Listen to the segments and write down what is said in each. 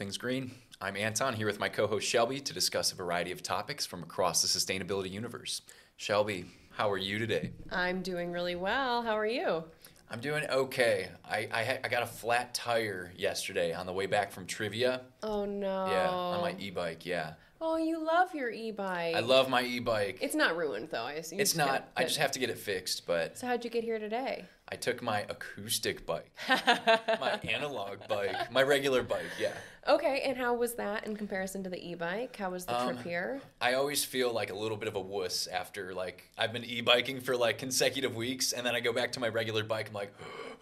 welcome to All Things Green. I'm Anton here with my co host Shelby to discuss a variety of topics from across the sustainability universe. Shelby, how are you today? I'm doing really well. How are you? I'm doing okay. I, I, I got a flat tire yesterday on the way back from trivia. Oh no. Yeah, on my e bike, yeah. Oh, you love your e-bike. I love my e bike. It's not ruined though. I assume. It's not, I just have to get it fixed, but So how'd you get here today? I took my acoustic bike, my analog bike, my regular bike, yeah. Okay, and how was that in comparison to the e-bike? How was the Um, trip here? I always feel like a little bit of a wuss after like I've been e-biking for like consecutive weeks and then I go back to my regular bike. I'm like,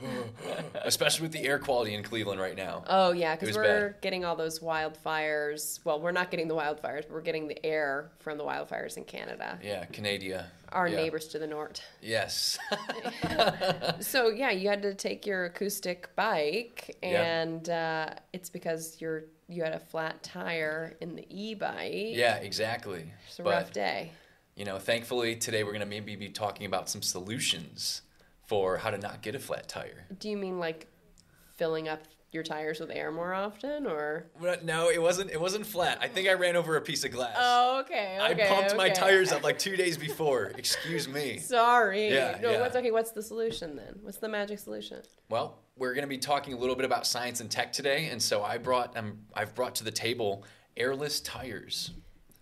especially with the air quality in Cleveland right now. Oh yeah, because we're bad. getting all those wildfires. Well, we're not getting the wildfires, but we're getting the air from the wildfires in Canada. Yeah, Canada. Our Yeah. neighbors to the north. Yes. So yeah, you had to take your acoustic bike, Yeah. and uh, it's because you're you had a flat tire in the e-bike. yeah, exactly. It's a but rough day. you know, thankfully today we're gonna maybe be talking about some solutions for how to not get a flat tire. Do you mean like filling up your tires with air more often, or? No, it wasn't. It wasn't flat. I think I ran over a piece of glass. Oh, okay. I okay, pumped my tires up like two days before. Excuse me. Sorry. Yeah, no, yeah. what's okay? What's the solution then? What's the magic solution? Well, we're going to be talking a little bit about science and tech today, and so I brought um, I've brought to the table airless tires.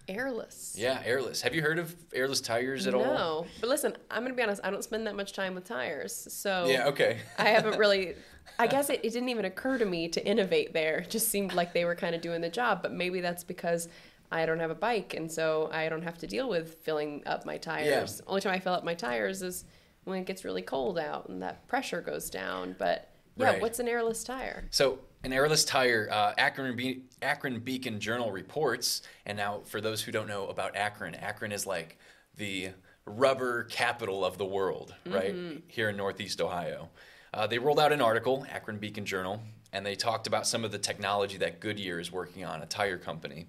Airless. Yeah, airless. Have you heard of airless tires at all? No, but listen, I'm gonna be honest. I don't spend that much time with tires, so Yeah. Okay. I haven't really. I guess it, it didn't even occur to me to innovate there. It just seemed like they were kind of doing the job, but maybe that's because I don't have a bike, and so I don't have to deal with filling up my tires. Only time I fill up my tires is when it gets really cold out and that pressure goes down. But yeah, Right. what's an airless tire? So, an airless tire, uh, Akron, Be- Akron Beacon Journal reports, and now for those who don't know about Akron, Akron is like the rubber capital of the world, right? Here in Northeast Ohio. Uh, they rolled out an article, Akron Beacon Journal, and they talked about some of the technology that Goodyear is working on, a tire company.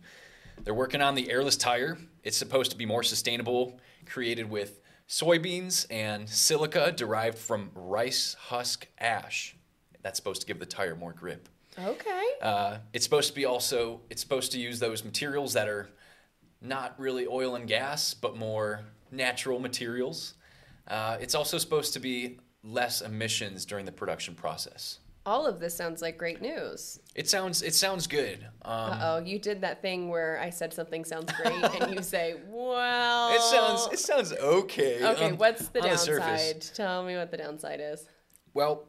They're working on the airless tire. It's supposed to be more sustainable, created with soybeans and silica derived from rice husk ash. That's supposed to give the tire more grip. Okay. Uh, it's supposed to be also it's supposed to use those materials that are not really oil and gas, but more natural materials. Uh, it's also supposed to be less emissions during the production process. All of this sounds like great news. It sounds it sounds good. Um, Uh oh, you did that thing where I said something sounds great, and you say, "Well." it sounds it sounds okay. Okay, on- what's the downside? surface. Tell me what the downside is. Well,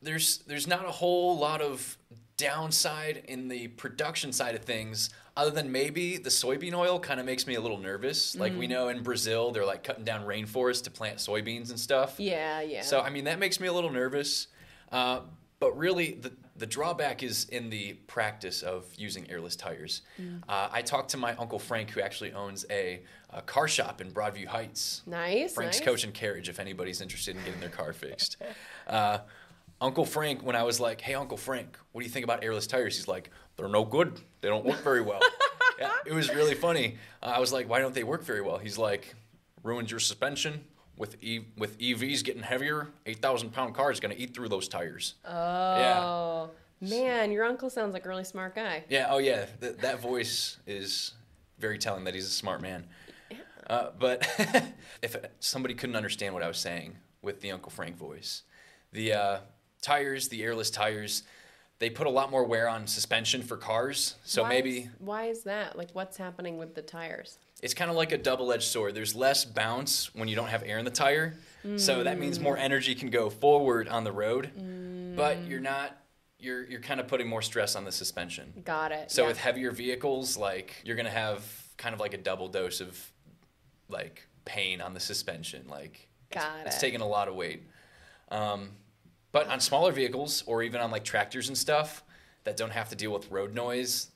there's there's not a whole lot of downside in the production side of things other than maybe the soybean oil kind of makes me a little nervous like Mm. we know in brazil they're like cutting down rainforests to plant soybeans and stuff Yeah, yeah. so i mean that makes me a little nervous uh, but really the, the drawback is in the practice of using airless tires Mm. uh, i talked to my uncle frank who actually owns a, a car shop in broadview heights nice. Frank's nice. Coach and Carriage if anybody's interested in getting their car fixed. Uh, Uncle Frank, when I was like, "Hey, Uncle Frank, what do you think about airless tires?" He's like, "They're no good. They don't work very well." yeah, it was really funny. Uh, I was like, "Why don't they work very well?" He's like, "Ruins your suspension." With e- with EVs getting heavier, eight thousand pound car is going to eat through those tires. Oh, man, your uncle sounds like a really smart guy. Yeah. Oh, yeah. Th- that voice is very telling that he's a smart man. Uh, but if somebody couldn't understand what I was saying with the Uncle Frank voice, the uh, tires, the airless tires, they put a lot more wear on suspension for cars. So Why maybe is- why is that? Like, what's happening with the tires? it's kind of like a double-edged sword. There's less bounce when you don't have air in the tire, so that means more energy can go forward on the road, but you're not. You're you're kind of putting more stress on the suspension. Got it. So yeah. with heavier vehicles, like you're gonna have kind of like a double dose of like pain on the suspension. Like it's, Got it's it. taking a lot of weight. Um, but on smaller vehicles or even on like tractors and stuff that don't have to deal with road noise,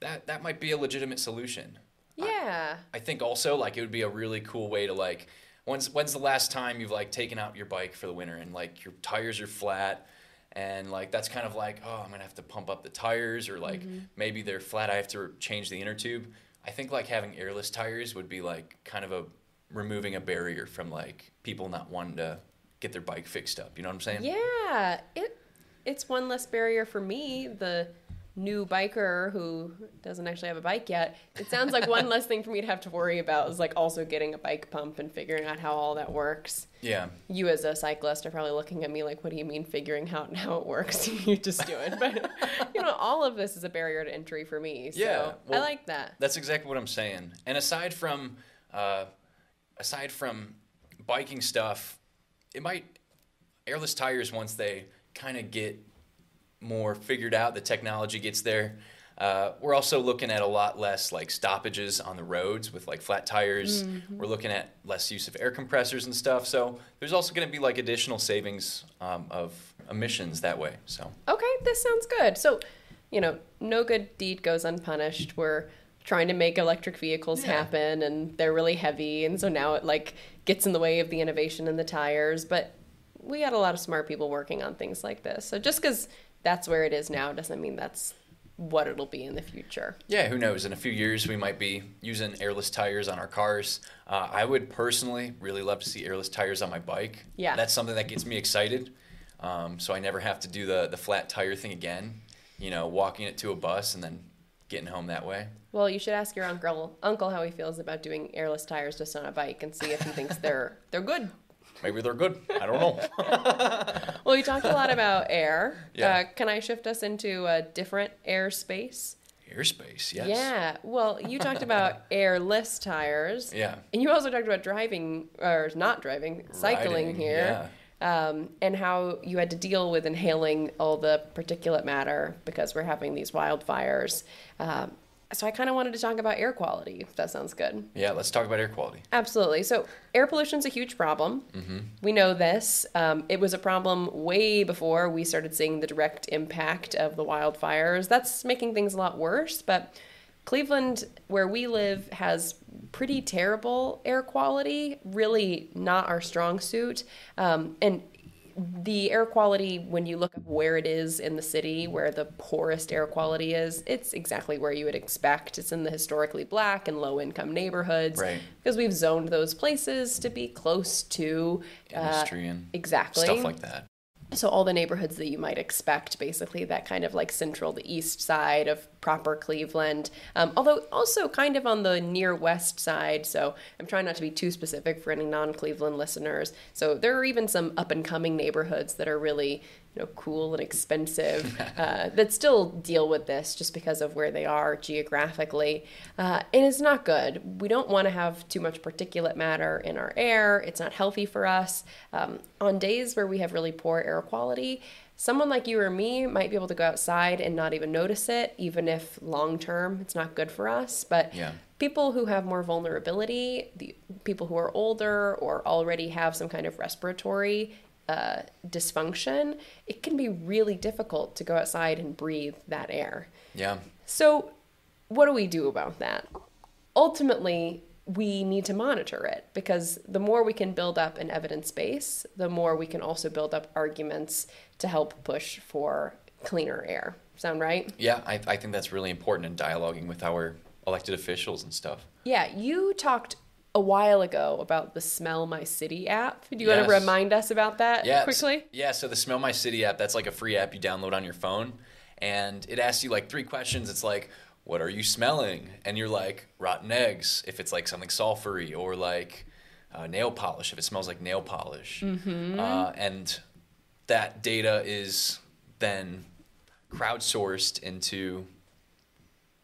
that that might be a legitimate solution. yeah. I think also like it would be a really cool way to like when's when's the last time you've like taken out your bike for the winter and like your tires are flat and like that's kind of like oh I'm gonna have to pump up the tires or like mm-hmm. maybe they're flat I have to change the inner tube. I think like having airless tires would be like kind of a removing a barrier from like people not wanting to get their bike fixed up. You know what I'm saying? Yeah, it it's one less barrier for me. The new biker who doesn't actually have a bike yet, it sounds like one less thing for me to have to worry about is like also getting a bike pump and figuring out how all that works. Yeah. You as a cyclist are probably looking at me like, what do you mean figuring out how it works? you just do it. But you know, all of this is a barrier to entry for me. So Yeah, well- I like that. That's exactly what I'm saying. And aside from uh, aside from biking stuff, it might airless tires once they kind of get more figured out, the technology gets there. Uh, we're also looking at a lot less like stoppages on the roads with like flat tires. We're looking at less use of air compressors and stuff. So there's also going to be like additional savings um, of emissions that way. So Okay, this sounds good. So, you know, no good deed goes unpunished. We're trying to make electric vehicles Yeah. happen and they're really heavy and so now it like gets in the way of the innovation in the tires, but we got a lot of smart people working on things like this. So just cuz that's where it is now doesn't mean that's what it'll be in the future. Yeah, who knows? In a few years, we might be using airless tires on our cars. Uh, I would personally really love to see airless tires on my bike. Yeah. that's something that gets me excited. Um, so I never have to do the the flat tire thing again. You know, walking it to a bus and then getting home that way. Well, you should ask your uncle uncle how he feels about doing airless tires just on a bike and see if he thinks they're they're good. Maybe they're good. I don't know. Well, you talked a lot about air. Yeah. Uh, can I shift us into a different airspace? Airspace, yes. Yeah. Well, you talked about airless tires. Yeah. And you also talked about driving, or not driving, cycling Riding, here. Um, and how you had to deal with inhaling all the particulate matter because we're having these wildfires. Um, so I kind of wanted to talk about air quality, if that sounds good. Yeah, let's talk about air quality. Absolutely. So, air pollution is a huge problem. We know this. Um, it was a problem way before we started seeing the direct impact of the wildfires. That's making things a lot worse. But Cleveland, where we live, has pretty terrible air quality, really not our strong suit. Um, and the air quality when you look up where it is in the city where the poorest air quality is it's exactly where you would expect it's in the historically black and low income neighborhoods Right. because we've zoned those places to be close to uh, Industry and exactly stuff like that. So all the neighborhoods that you might expect basically that kind of like central the east side of proper cleveland um, although also kind of on the near west side. So i'm trying not to be too specific for any non-cleveland listeners. So there are even some up and coming neighborhoods that are really you know cool and expensive uh, that still deal with this just because of where they are geographically. Uh, and it's not good. We don't want to have too much particulate matter in our air. It's not healthy for us. Um, on days where we have really poor air quality someone like you or me might be able to go outside and not even notice it even if long term it's not good for us. But Yeah. people who have more vulnerability, the people who are older or already have some kind of respiratory uh, dysfunction, it can be really difficult to go outside and breathe that air. Yeah. So, what do we do about that? Ultimately, we need to monitor it because the more we can build up an evidence base, the more we can also build up arguments to help push for cleaner air. Sound right? Yeah, I, I think that's really important in dialoguing with our elected officials and stuff. Yeah, you talked a while ago about the Smell My City app. Do you want to remind us about that Yeah, quickly? Yeah, so the Smell My City app, that's like a free app you download on your phone. And it asks you like three questions. It's like, what are you smelling? And you're like, rotten eggs, if it's like something sulfury, or like uh, nail polish, if it smells like nail polish. Mm-hmm. Uh, and that data is then crowdsourced into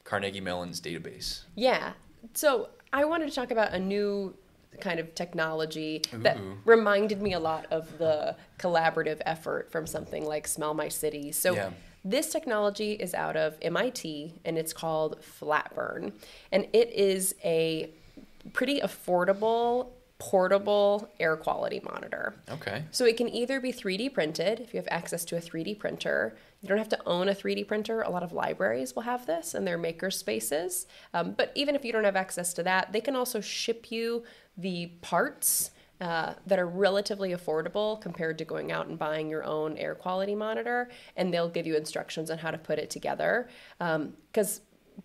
Carnegie Mellon's database. Yeah. So I wanted to talk about a new kind of technology that reminded me a lot of the collaborative effort from something like Smell My City. So Yeah. this technology is out of MIT and it's called Flatburn. And it is a pretty affordable portable air quality monitor. Okay. So it can either be 3D printed if you have access to a 3D printer. You don't have to own a 3D printer. A lot of libraries will have this in their maker spaces. Um, but even if you don't have access to that, they can also ship you the parts uh, that are relatively affordable compared to going out and buying your own air quality monitor. And they'll give you instructions on how to put it together. Because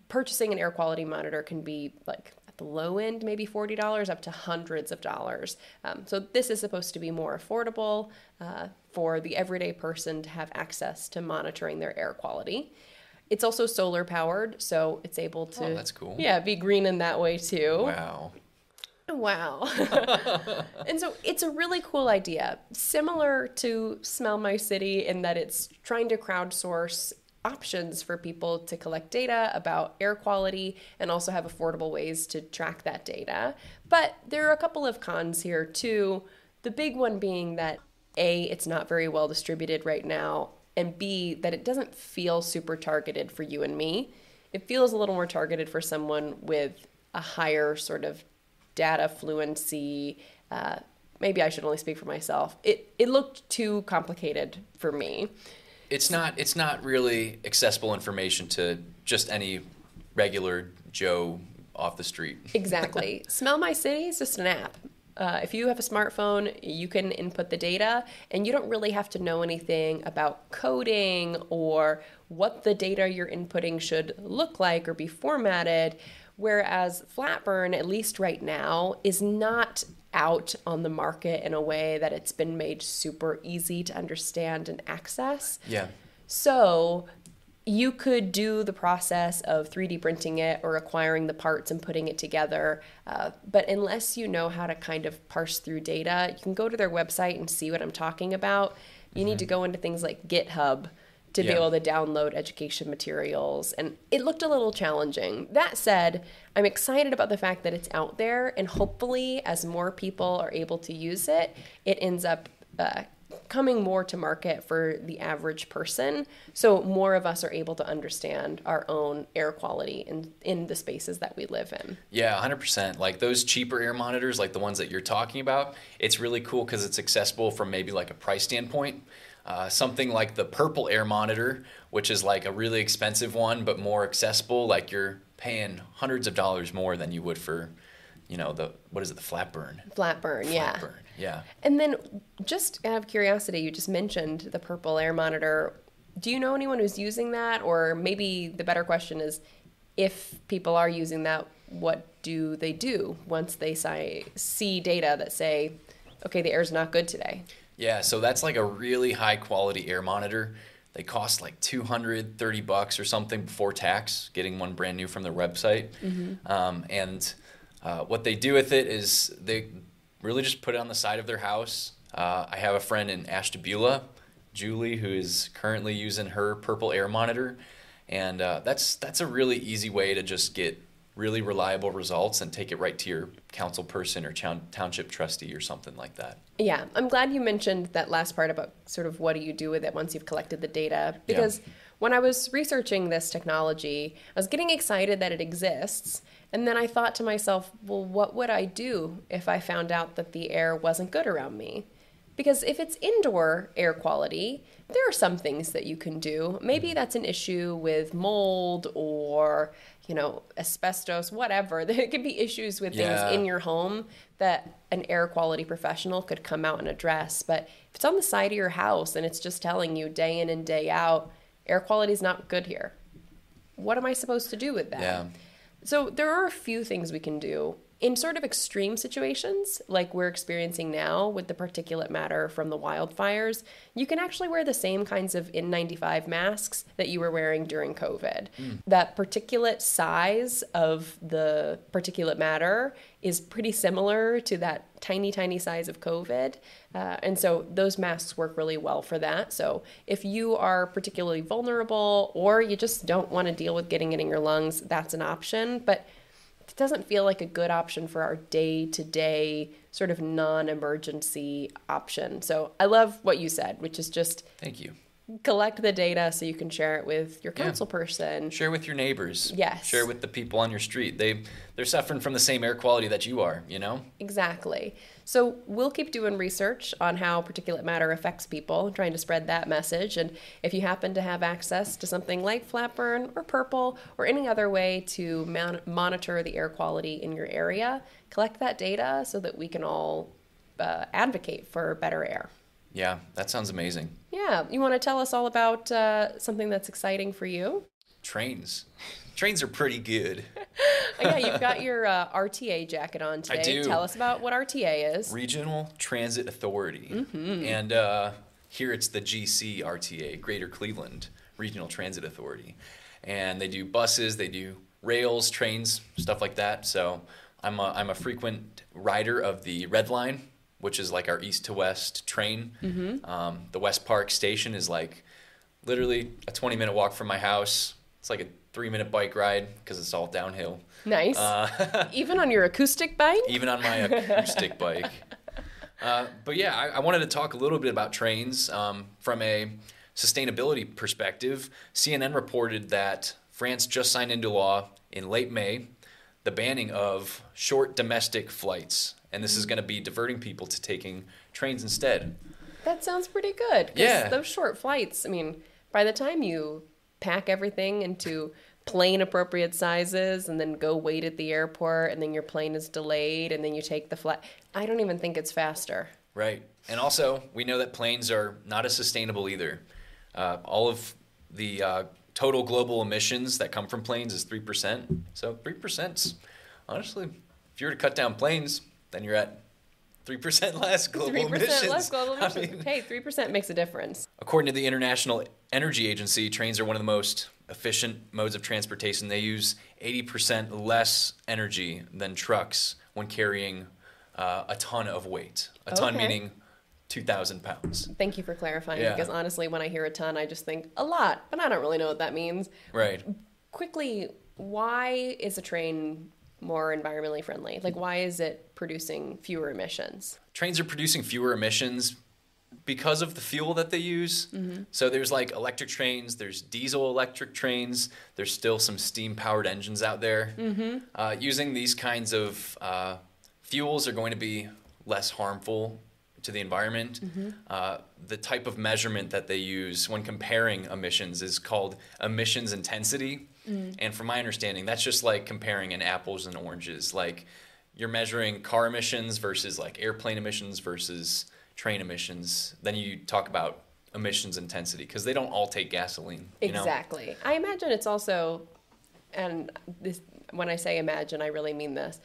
purchasing an air quality monitor can be like at the low end, maybe $40 up to hundreds of dollars. Um, so this is supposed to be more affordable uh, for the everyday person to have access to monitoring their air quality. It's also solar powered, so it's able to. Oh, that's cool. Yeah, be green in that way too. Wow. Wow. and so it's a really cool idea, similar to Smell My City in that it's trying to crowdsource options for people to collect data about air quality and also have affordable ways to track that data. But there are a couple of cons here too. The big one being that A, it's not very well distributed right now, and B, that it doesn't feel super targeted for you and me. It feels a little more targeted for someone with a higher sort of data fluency. Uh, maybe I should only speak for myself. It it looked too complicated for me. It's not. It's not really accessible information to just any regular Joe off the street. Exactly. Smell My City is just an app. Uh, if you have a smartphone, you can input the data, and you don't really have to know anything about coding or what the data you're inputting should look like or be formatted. Whereas Flatburn, at least right now, is not out on the market in a way that it's been made super easy to understand and access. Yeah. So you could do the process of 3D printing it or acquiring the parts and putting it together. Uh, but unless you know how to kind of parse through data, you can go to their website and see what I'm talking about. You mm-hmm. need to go into things like GitHub to yeah. be able to download education materials. And it looked a little challenging. That said, I'm excited about the fact that it's out there, and hopefully, as more people are able to use it, it ends up. Uh, coming more to market for the average person so more of us are able to understand our own air quality in in the spaces that we live in yeah 100% like those cheaper air monitors like the ones that you're talking about it's really cool because it's accessible from maybe like a price standpoint uh, something like the purple air monitor, which is like a really expensive one but more accessible, like you're paying hundreds of dollars more than you would for, you know, the what is it, the Flatburn? Flatburn, yeah. Flatburn, yeah. And then, just out of curiosity, you just mentioned the purple air monitor. Do you know anyone who's using that, or maybe the better question is, if people are using that, what do they do once they see data that say, okay, the air's not good today? Yeah, so that's like a really high quality air monitor. They cost like 230 bucks or something before tax, getting one brand new from their website. Mm-hmm. Um, and uh, what they do with it is they really just put it on the side of their house. Uh, I have a friend in Ashtabula, Julie, who is currently using her purple air monitor. And uh, that's that's a really easy way to just get really reliable results and take it right to your council person or town, township trustee or something like that. Yeah, I'm glad you mentioned that last part about sort of what do you do with it once you've collected the data because yeah. when I was researching this technology, I was getting excited that it exists. And then I thought to myself, well, what would I do if I found out that the air wasn't good around me? Because if it's indoor air quality, there are some things that you can do. Maybe mm-hmm. that's an issue with mold or you know, asbestos, whatever. There could be issues with things yeah. in your home that an air quality professional could come out and address. But if it's on the side of your house and it's just telling you day in and day out, air quality is not good here, what am I supposed to do with that? Yeah. So there are a few things we can do in sort of extreme situations like we're experiencing now with the particulate matter from the wildfires, you can actually wear the same kinds of N95 masks that you were wearing during COVID. Mm. That particulate size of the particulate matter is pretty similar to that tiny, tiny size of COVID. Uh, and so those masks work really well for that. So if you are particularly vulnerable or you just don't want to deal with getting it in your lungs, that's an option. But it doesn't feel like a good option for our day to day sort of non emergency option. So I love what you said, which is just thank you. Collect the data so you can share it with your council yeah. person. Share with your neighbors. Yes. Share with the people on your street. They they're suffering from the same air quality that you are, you know? Exactly. So we'll keep doing research on how particulate matter affects people, trying to spread that message. And if you happen to have access to something like Flatburn or Purple or any other way to man- monitor the air quality in your area, collect that data so that we can all uh, advocate for better air. Yeah, that sounds amazing. Yeah, you want to tell us all about uh, something that's exciting for you? Trains. Trains are pretty good. oh, yeah, you've got your uh, RTA jacket on today. I do. Tell us about what RTA is. Regional Transit Authority. Mm-hmm. And uh, here it's the GC RTA, Greater Cleveland Regional Transit Authority. and they do buses, they do rails, trains, stuff like that. So I'm a, I'm a frequent rider of the Red Line, which is like our east to west train. Mm-hmm. Um, the West Park station is like literally a 20 minute walk from my house. It's like a three minute bike ride because it's all downhill. Nice. Uh, Even on your acoustic bike? even on my acoustic bike. Uh, but yeah, I, I wanted to talk a little bit about trains um, from a sustainability perspective. CNN reported that France just signed into law in late May the banning of short domestic flights, and this is going to be diverting people to taking trains instead. That sounds pretty good. Yeah. Those short flights, I mean, by the time you pack everything into plane appropriate sizes and then go wait at the airport and then your plane is delayed and then you take the flight, I don't even think it's faster. Right. And also, we know that planes are not as sustainable either. Uh, all of the uh, total global emissions that come from planes is 3%. So 3%, honestly, if you were to cut down planes, then you're at 3% less global 3% emissions. less global I emissions. mean, hey, 3% makes a difference. According to the International Energy Agency, trains are one of the most efficient modes of transportation. They use 80% less energy than trucks when carrying uh, a ton of weight. A ton Okay. meaning 2,000 pounds. Thank you for clarifying Yeah. because honestly, when I hear a ton, I just think a lot, but I don't really know what that means. Right. Quickly, why is a train more environmentally friendly? Like, why is it producing fewer emissions? Trains are producing fewer emissions because of the fuel that they use. So there's like electric trains, there's diesel electric trains, there's still some steam powered engines out there. Uh, using these kinds of uh, fuels are going to be less harmful to the environment. Uh, the type of measurement that they use when comparing emissions is called emissions intensity. And from my understanding, that's just like comparing an apples and oranges. Like you're measuring car emissions versus like airplane emissions versus train emissions. Then you talk about emissions intensity because they don't all take gasoline. You know? Exactly. I imagine it's also, and this when I say imagine, I really mean this.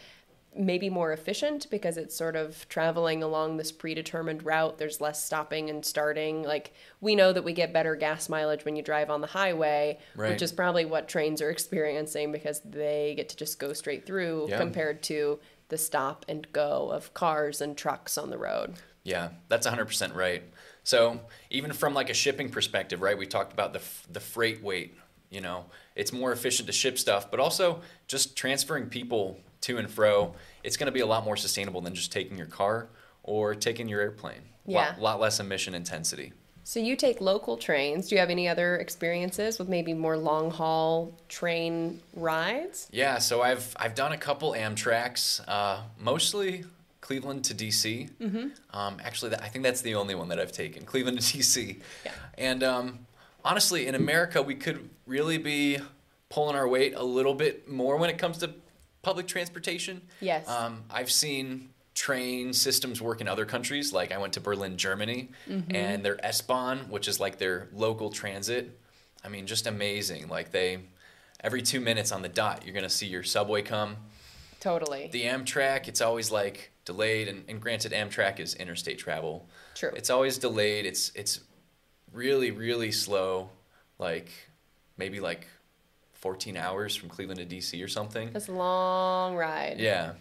Maybe more efficient because it's sort of traveling along this predetermined route. There's less stopping and starting. Like we know that we get better gas mileage when you drive on the highway, Right. which is probably what trains are experiencing because they get to just go straight through Yeah. compared to the stop and go of cars and trucks on the road. Yeah, that's 100% right. So, even from like a shipping perspective, right? We talked about the f- the freight weight, you know. It's more efficient to ship stuff, but also just transferring people to and fro, it's going to be a lot more sustainable than just taking your car or taking your airplane. Yeah. Lot, lot less emission intensity. So you take local trains. Do you have any other experiences with maybe more long haul train rides? Yeah, so I've I've done a couple Amtrak's, uh, mostly Cleveland to DC. Mm-hmm. Um, actually, that, I think that's the only one that I've taken, Cleveland to DC. Yeah. And um, honestly, in America, we could really be pulling our weight a little bit more when it comes to public transportation. Yes. Um, I've seen train systems work in other countries. Like I went to Berlin, Germany, Mm-hmm. and their S-Bahn, which is like their local transit. I mean, just amazing. Like they, every two minutes on the dot, you're gonna see your subway come. Totally. The Amtrak, it's always like delayed, and, and granted, Amtrak is interstate travel. True. It's always delayed. It's it's really really slow, like maybe like 14 hours from Cleveland to DC or something. That's a long ride. Yeah.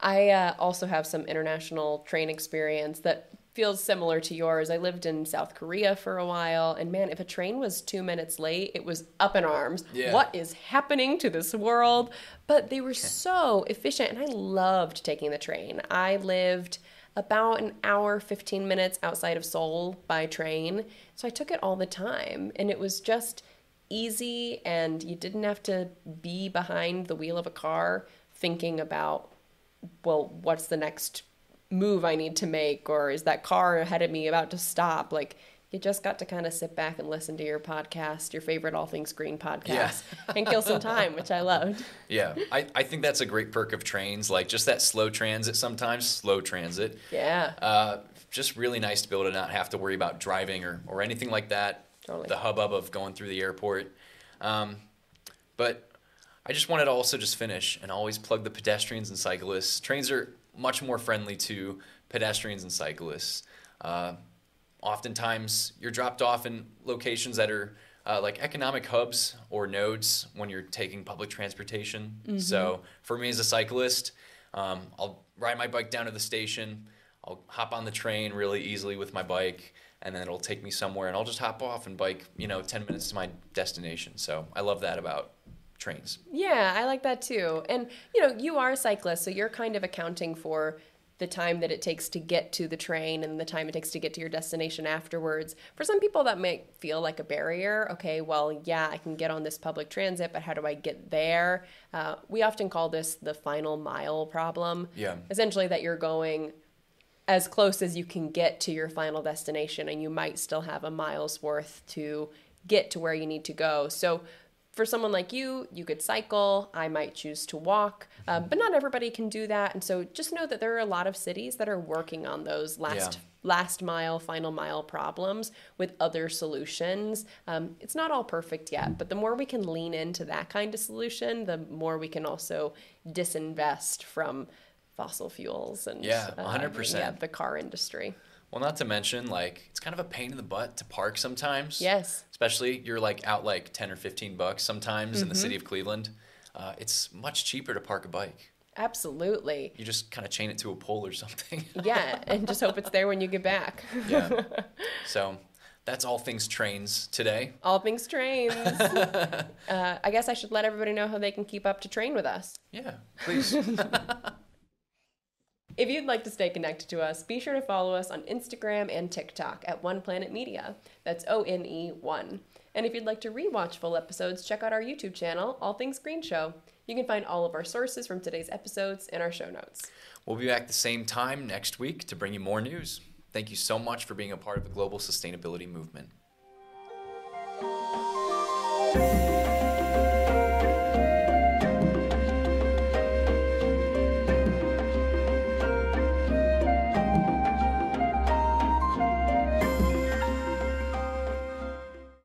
I uh, also have some international train experience that feels similar to yours. I lived in South Korea for a while, and man, if a train was two minutes late, it was up in arms. Yeah. What is happening to this world? But they were so efficient, and I loved taking the train. I lived about an hour, 15 minutes outside of Seoul by train, so I took it all the time, and it was just easy, and you didn't have to be behind the wheel of a car thinking about well, what's the next move I need to make? Or is that car ahead of me about to stop? Like, you just got to kind of sit back and listen to your podcast, your favorite All Things Green podcast, and kill some time, which I loved. Yeah, I, I think that's a great perk of trains, like just that slow transit sometimes, slow transit. Yeah. Uh, just really nice to be able to not have to worry about driving or, or anything like that. Totally. The hubbub of going through the airport. Um, but I just wanted to also just finish and always plug the pedestrians and cyclists. Trains are much more friendly to pedestrians and cyclists. Uh, oftentimes, you're dropped off in locations that are uh, like economic hubs or nodes when you're taking public transportation. Mm-hmm. So for me as a cyclist, um, I'll ride my bike down to the station. I'll hop on the train really easily with my bike, and then it'll take me somewhere, and I'll just hop off and bike, you know, 10 minutes to my destination. So I love that about trains. Yeah, I like that too. And you know, you are a cyclist, so you're kind of accounting for the time that it takes to get to the train and the time it takes to get to your destination afterwards. For some people, that might feel like a barrier. Okay, well, yeah, I can get on this public transit, but how do I get there? Uh, we often call this the final mile problem. Yeah. Essentially, that you're going as close as you can get to your final destination, and you might still have a mile's worth to get to where you need to go. So, for someone like you, you could cycle. I might choose to walk, um, but not everybody can do that. And so, just know that there are a lot of cities that are working on those last Yeah. last mile, final mile problems with other solutions. Um, it's not all perfect yet, but the more we can lean into that kind of solution, the more we can also disinvest from fossil fuels and Yeah, uh, 100%. yeah, the car industry. Well, not to mention, like, it's kind of a pain in the butt to park sometimes. Yes. Especially you're like out like 10 or 15 bucks sometimes in the city of Cleveland. Uh, it's much cheaper to park a bike. Absolutely. You just kind of chain it to a pole or something. Yeah, and just hope it's there when you get back. yeah. So that's all things trains today. All things trains. uh, I guess I should let everybody know how they can keep up to train with us. Yeah, please. If you'd like to stay connected to us, be sure to follow us on Instagram and TikTok at One Planet Media. That's O N E 1. And if you'd like to rewatch full episodes, check out our YouTube channel, All Things Green Show. You can find all of our sources from today's episodes in our show notes. We'll be back the same time next week to bring you more news. Thank you so much for being a part of the global sustainability movement.